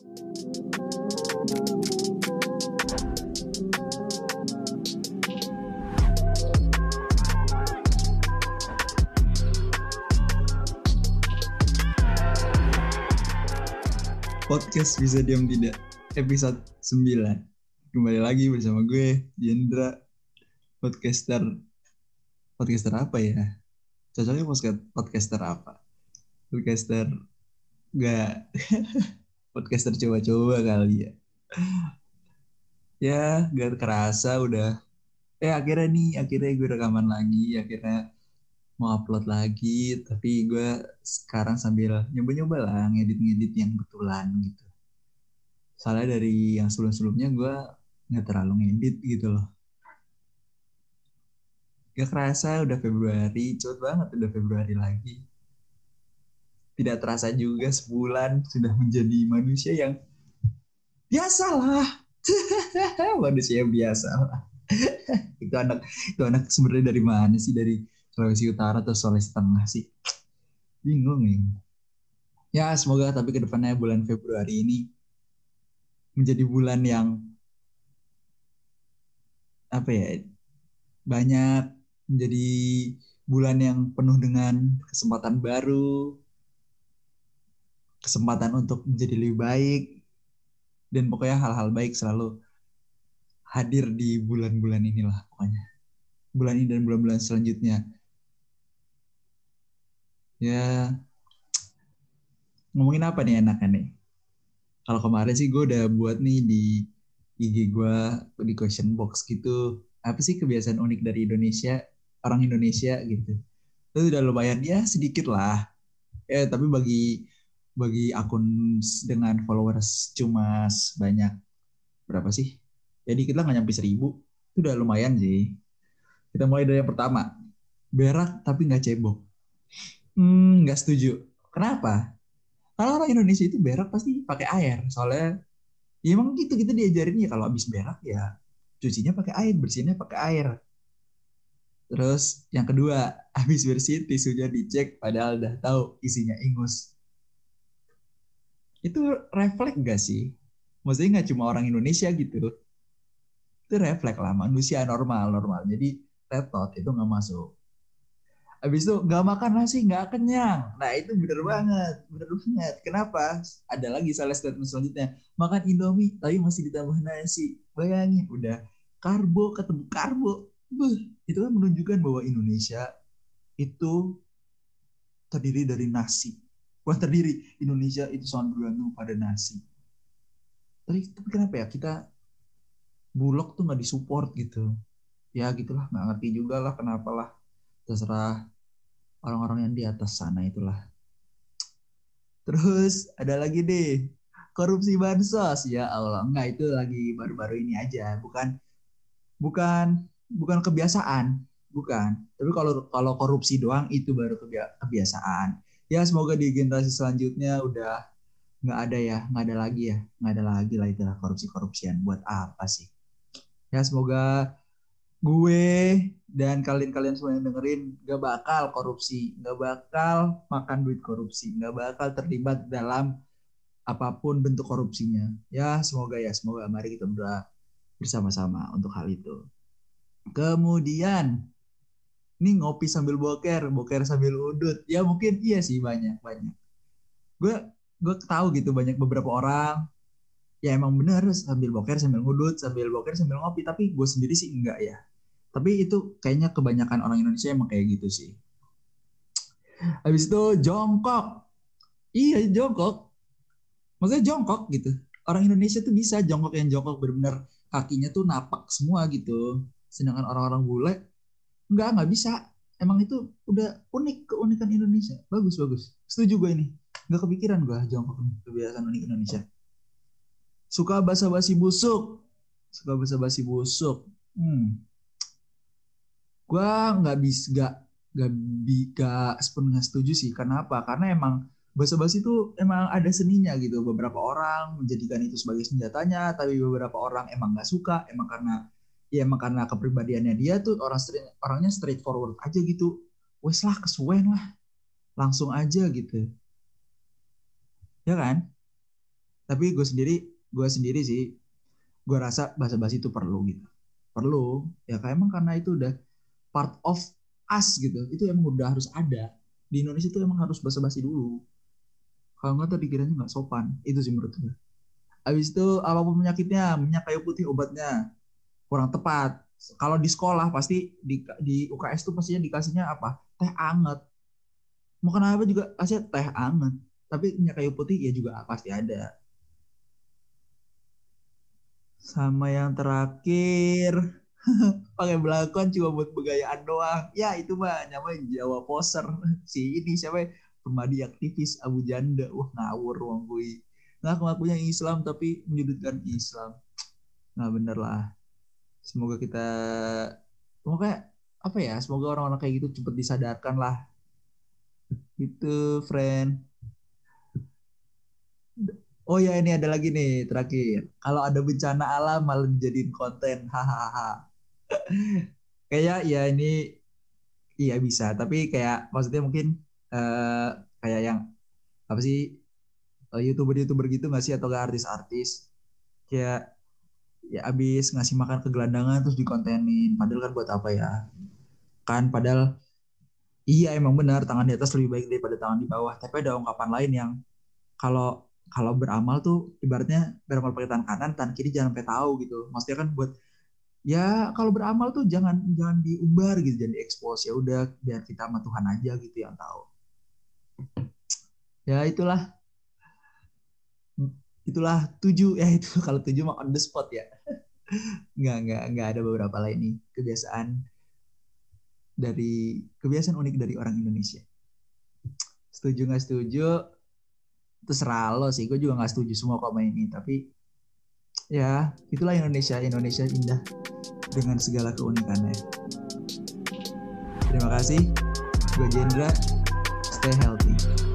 Podcast bisa diam tidak episode 9 Kembali lagi bersama gue Jendra Podcaster Podcaster apa ya? Cocoknya podcaster apa? Podcaster Gak Podcaster coba-coba kali ya. Ya gak kerasa udah. Eh akhirnya nih Akhirnya gue rekaman lagi Akhirnya mau upload lagi tapi gue sekarang sambil nyoba-nyoba lah ngedit-ngedit yang betulan gitu. Soalnya dari yang sebelum-sebelumnya gue nggak terlalu ngedit gitu loh. Gak kerasa udah Februari cepet banget udah Februari lagi tidak terasa juga sebulan sudah menjadi manusia yang biasa lah manusia biasa lah itu anak itu anak sebenarnya dari mana sih? Dari Sulawesi Utara atau Sulawesi Tengah sih? Bingung nih. Ya semoga tapi ke depannya bulan Februari ini menjadi bulan yang apa ya banyak menjadi bulan yang penuh dengan kesempatan baru kesempatan untuk menjadi lebih baik. Dan pokoknya hal-hal baik selalu hadir di bulan-bulan inilah pokoknya. Bulan ini dan bulan-bulan selanjutnya. Ya ngomongin apa nih enaknya nih? Kalau kemarin sih gue udah buat nih di IG gue di question box gitu. Apa sih kebiasaan unik dari Indonesia orang Indonesia gitu? Itu udah lumayan ya sedikit lah. Ya tapi bagi bagi akun dengan followers cuma sebanyak berapa sih jadi kita nggak nyampe seribu itu udah lumayan sih kita mulai dari yang pertama berak tapi nggak cebok Hmm, nggak setuju. Kenapa? Kalau orang Indonesia itu berak pasti pakai air. Soalnya ya emang gitu kita diajarin ya kalau habis berak ya cucinya pakai air, bersihnya pakai air. Terus yang kedua, habis bersih tisunya dicek padahal udah tahu isinya ingus. Itu refleks gak sih? Maksudnya nggak cuma orang Indonesia gitu. Itu refleks lah, manusia normal normal. Jadi tetot itu nggak masuk. Habis itu nggak makan nasi nggak kenyang. Nah itu bener banget, bener banget. Kenapa? Ada lagi salah statement selanjutnya. Makan Indomie tapi masih ditambah nasi. Bayangin udah karbo ketemu karbo. Buh, itu kan menunjukkan bahwa Indonesia itu terdiri dari nasi. Bukan terdiri, Indonesia itu sangat bergantung pada nasi. Tapi, tapi kenapa ya? Kita bulog tuh nggak disupport gitu? Ya gitulah, nggak ngerti juga lah kenapa lah terserah orang-orang yang di atas sana itulah. Terus ada lagi deh. Korupsi bansos. Ya Allah. Enggak itu lagi baru-baru ini aja. Bukan bukan bukan kebiasaan. Bukan. Tapi kalau kalau korupsi doang itu baru kebiasaan ya semoga di generasi selanjutnya udah nggak ada ya nggak ada lagi ya nggak ada lagi lah itu korupsi korupsian buat apa sih ya semoga gue dan kalian-kalian semua yang dengerin gak bakal korupsi, gak bakal makan duit korupsi, gak bakal terlibat dalam apa pun bentuk korupsinya. Ya semoga ya, semoga mari kita berdoa bersama-sama untuk hal itu. Kemudian, ini ngopi sambil boker, boker sambil udut. Ya mungkin iya sih banyak banyak. Gue gue tahu gitu banyak beberapa orang ya emang bener sambil boker sambil ngudut sambil boker sambil ngopi tapi gue sendiri sih enggak ya tapi itu kayaknya kebanyakan orang Indonesia emang kayak gitu sih. Habis itu jongkok. Iya jongkok. Maksudnya jongkok gitu. Orang Indonesia tuh bisa jongkok yang jongkok benar-benar kakinya tuh napak semua gitu. Sedangkan orang-orang bule enggak nggak bisa. Emang itu udah unik keunikan Indonesia. Bagus bagus. Setuju gue ini. Gak kepikiran gue jongkok nih kebiasaan unik Indonesia. Suka basa-basi busuk. Suka basa-basi busuk. Hmm, gue nggak bisa nggak nggak gak sepenuhnya setuju sih kenapa karena emang bahasa basi itu emang ada seninya gitu beberapa orang menjadikan itu sebagai senjatanya tapi beberapa orang emang nggak suka emang karena ya emang karena kepribadiannya dia tuh orang straight, orangnya straightforward aja gitu. Wes lah kesuwen lah. Langsung aja gitu. Ya kan? Tapi gue sendiri gue sendiri sih gue rasa bahasa basi itu perlu gitu. Perlu ya kayak emang karena itu udah part of us gitu. Itu emang udah harus ada. Di Indonesia itu emang harus bahasa basi dulu. Kalau nggak tuh dikiranya nggak sopan. Itu sih menurut gue Habis itu apa pun penyakitnya, minyak kayu putih obatnya kurang tepat. Kalau di sekolah pasti di, di UKS tuh pastinya dikasihnya apa? Teh anget. Mau kenapa juga kasih teh anget. Tapi minyak kayu putih ya juga pasti ada. Sama yang terakhir, pakai belakang cuma buat begayaan doang. Ya itu mah namanya Jawa poser. Si ini siapa ya? Permadi aktivis Abu Janda. Wah ngawur ruang gue ngaku-ngakunya Islam tapi menyudutkan Islam nggak bener lah semoga kita semoga apa ya semoga orang-orang kayak gitu cepet disadarkan lah itu friend Oh ya ini ada lagi nih terakhir. Kalau ada bencana alam malah dijadiin konten. Hahaha. kayak ya ini iya bisa, tapi kayak maksudnya mungkin uh, kayak yang apa sih uh, youtuber-youtuber gitu nggak sih atau gak artis-artis kayak ya abis ngasih makan ke gelandangan terus dikontenin. Padahal kan buat apa ya? Kan padahal iya emang benar tangan di atas lebih baik daripada tangan di bawah. Tapi ada ungkapan lain yang kalau kalau beramal tuh ibaratnya beramal pakai tangan kanan tangan kiri jangan sampai tahu gitu. Maksudnya kan buat ya kalau beramal tuh jangan jangan diumbar gitu jangan diekspos. Ya udah biar kita sama Tuhan aja gitu yang tahu. Ya itulah itulah tujuh ya itu kalau tujuh mah on the spot ya. Nggak nggak nggak ada beberapa lain nih kebiasaan dari kebiasaan unik dari orang Indonesia. Setuju nggak setuju? Terserah lo sih gue juga nggak setuju semua komen ini tapi ya itulah Indonesia. Indonesia indah dengan segala keunikannya. Terima kasih. Gue Jendra stay healthy